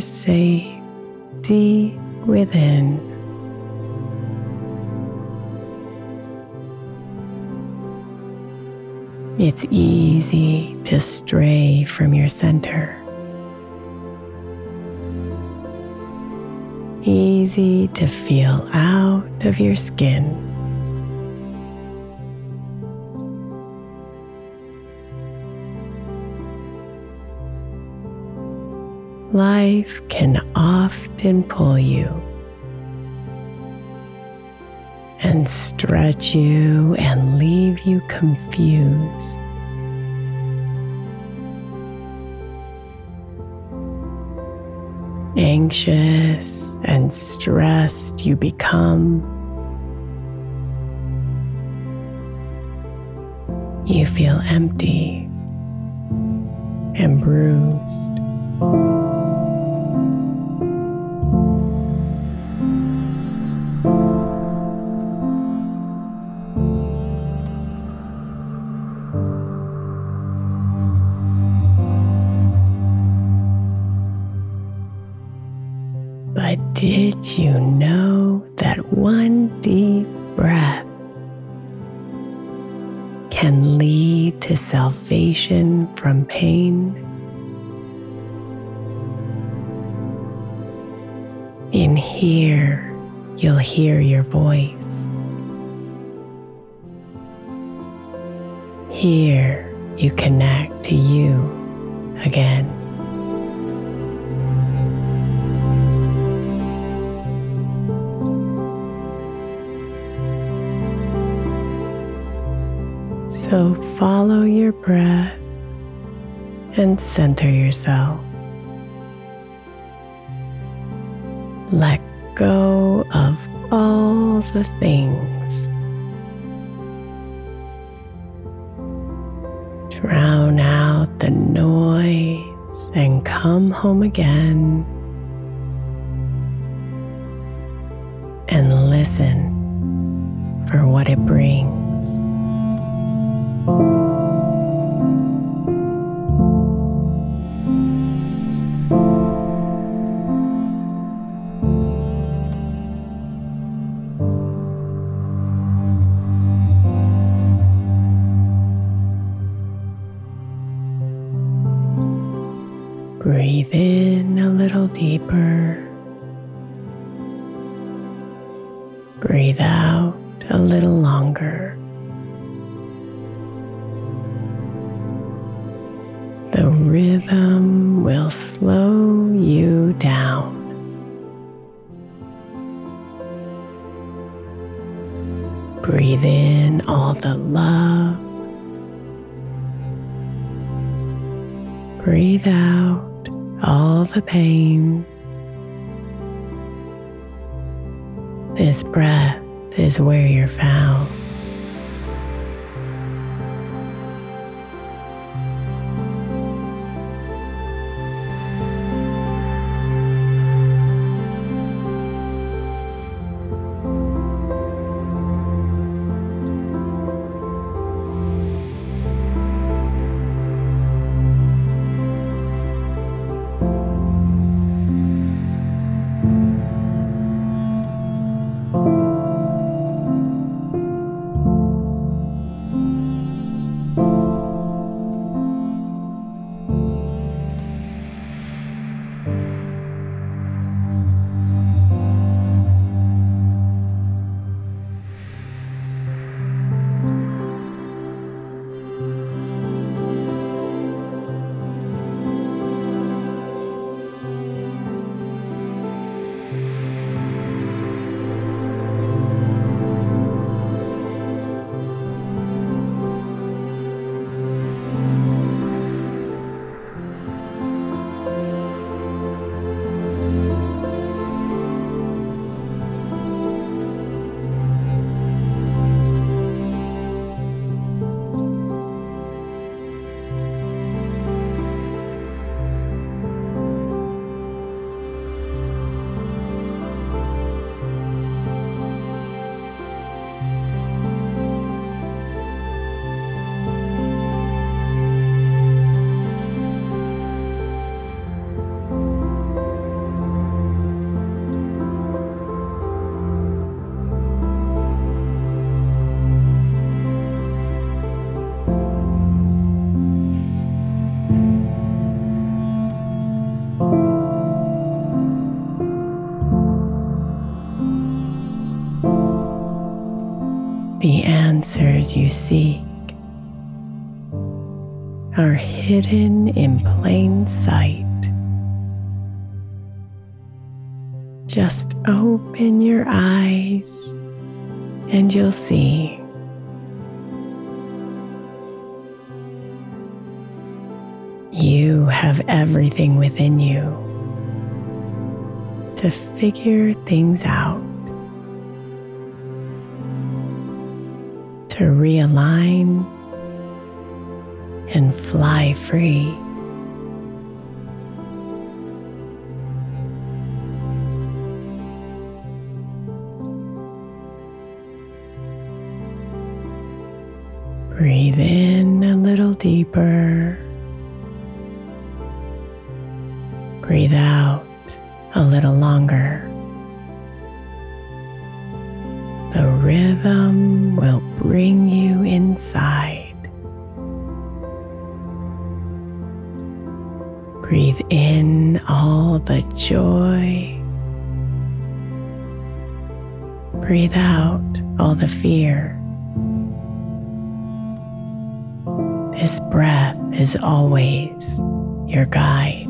Are safe deep within. It's easy to stray from your center. Easy to feel out of your skin. Life can often pull you and stretch you and leave you confused. Anxious and stressed you become. You feel empty and bruised. Did you know that one deep breath can lead to salvation from pain? In here, you'll hear your voice. Here, you connect to you again. So follow your breath and center yourself. Let go of all the things. Drown out the noise and come home again. And listen for what it brings. Breathe in a little deeper. Breathe out a little longer. The rhythm will slow you down. Breathe in all the love. Breathe out all the pain. This breath is where you're found. Answers you seek are hidden in plain sight. Just open your eyes and you'll see. You have everything within you to figure things out. To realign and fly free. Breathe in a little deeper. Breathe out a little longer. Rhythm will bring you inside. Breathe in all the joy. Breathe out all the fear. This breath is always your guide.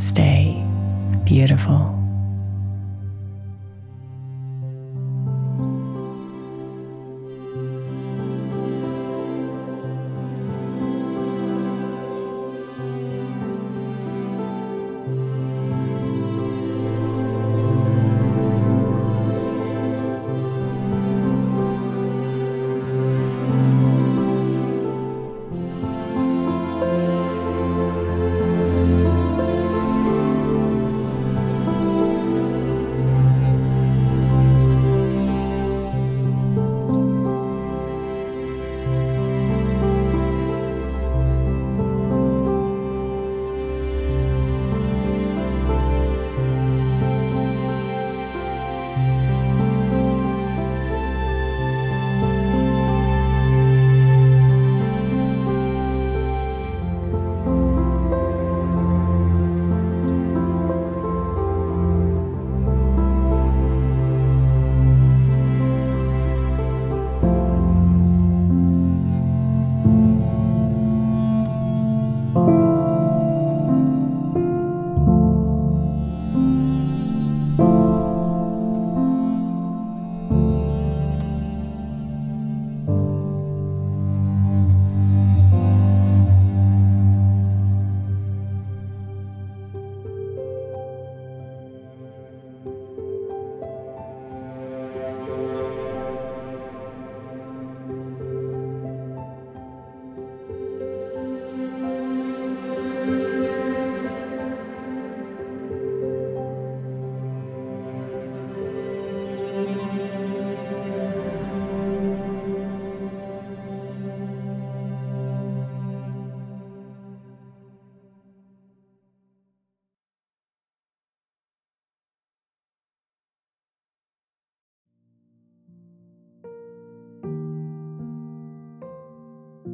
Namaste, beautiful.